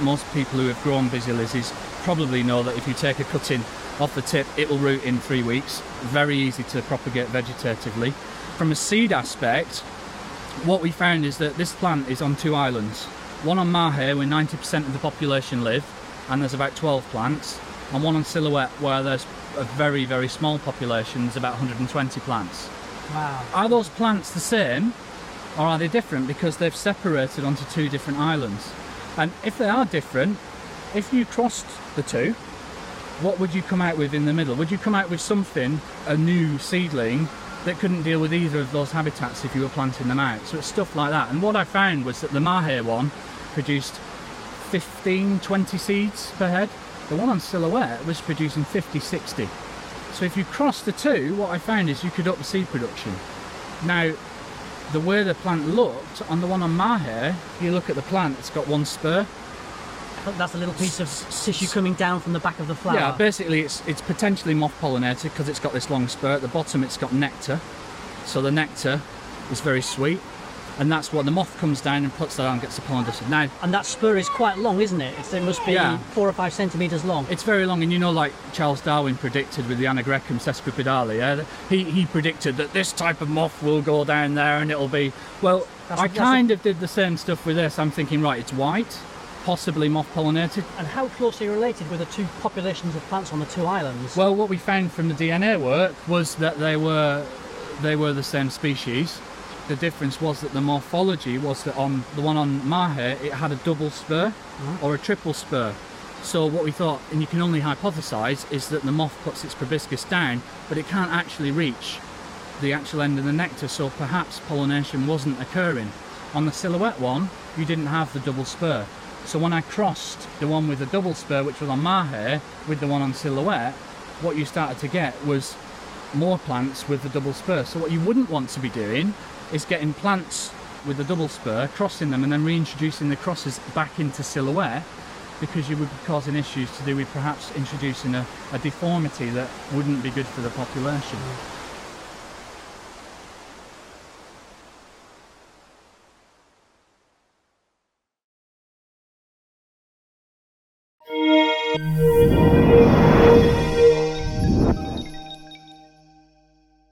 most people who have grown busy lizzies probably know that if you take a cutting off the tip, it will root in three weeks. Very easy to propagate vegetatively. From a seed aspect, what we found is that this plant is on two islands. One on Mahe, where 90% of the population live, and there's about 12 plants, and one on Silhouette, where there's a very, very small population, there's about 120 plants. Wow. Are those plants the same, or are they different because they've separated onto two different islands? And if they are different, if you crossed the two, what would you come out with in the middle? Would you come out with something, a new seedling, that couldn't deal with either of those habitats if you were planting them out? So it's stuff like that. And what I found was that the Mahe one produced 15, 20 seeds per head. The one on Silhouette was producing 50, 60. So if you cross the two, what I found is you could up the seed production. Now, the way the plant looked, on the one on Mahe, you look at the plant, it's got one spur. That's a little piece of tissue coming down from the back of the flower. Yeah, basically it's it's potentially moth pollinated because it's got this long spur. At the bottom it's got nectar. So the nectar is very sweet. And that's what the moth comes down and puts that on and gets the pollen dusted. Now, and that spur is quite long, isn't it? It's, it must be Yeah. four or five centimetres long. it's very long, and you know, like Charles Darwin predicted with the Angraecum sesquipedale, yeah? He, he predicted that this type of moth will go down there and it'll be. Well, That's- I that's kind of did the same stuff with this. I'm thinking, right, it's white, possibly moth pollinated. And how closely related were the two populations of plants on the two islands? Well, what we found from the DNA work was that they were they were the same species. The difference was that the morphology was that on the one on Mahe it had a double spur uh-huh. or a triple spur. So what we thought, and you can only hypothesize, is that the moth puts its proboscis down, but it can't actually reach the actual end of the nectar, so perhaps pollination wasn't occurring. On the silhouette one, you didn't have the double spur. So when I crossed the one with the double spur, which was on Mahe, with the one on silhouette, what you started to get was more plants with the double spur. So what you wouldn't want to be doing is getting plants with a double spur, crossing them, and then reintroducing the crosses back into silhouette because you would be causing issues to do with perhaps introducing a, a deformity that wouldn't be good for the population.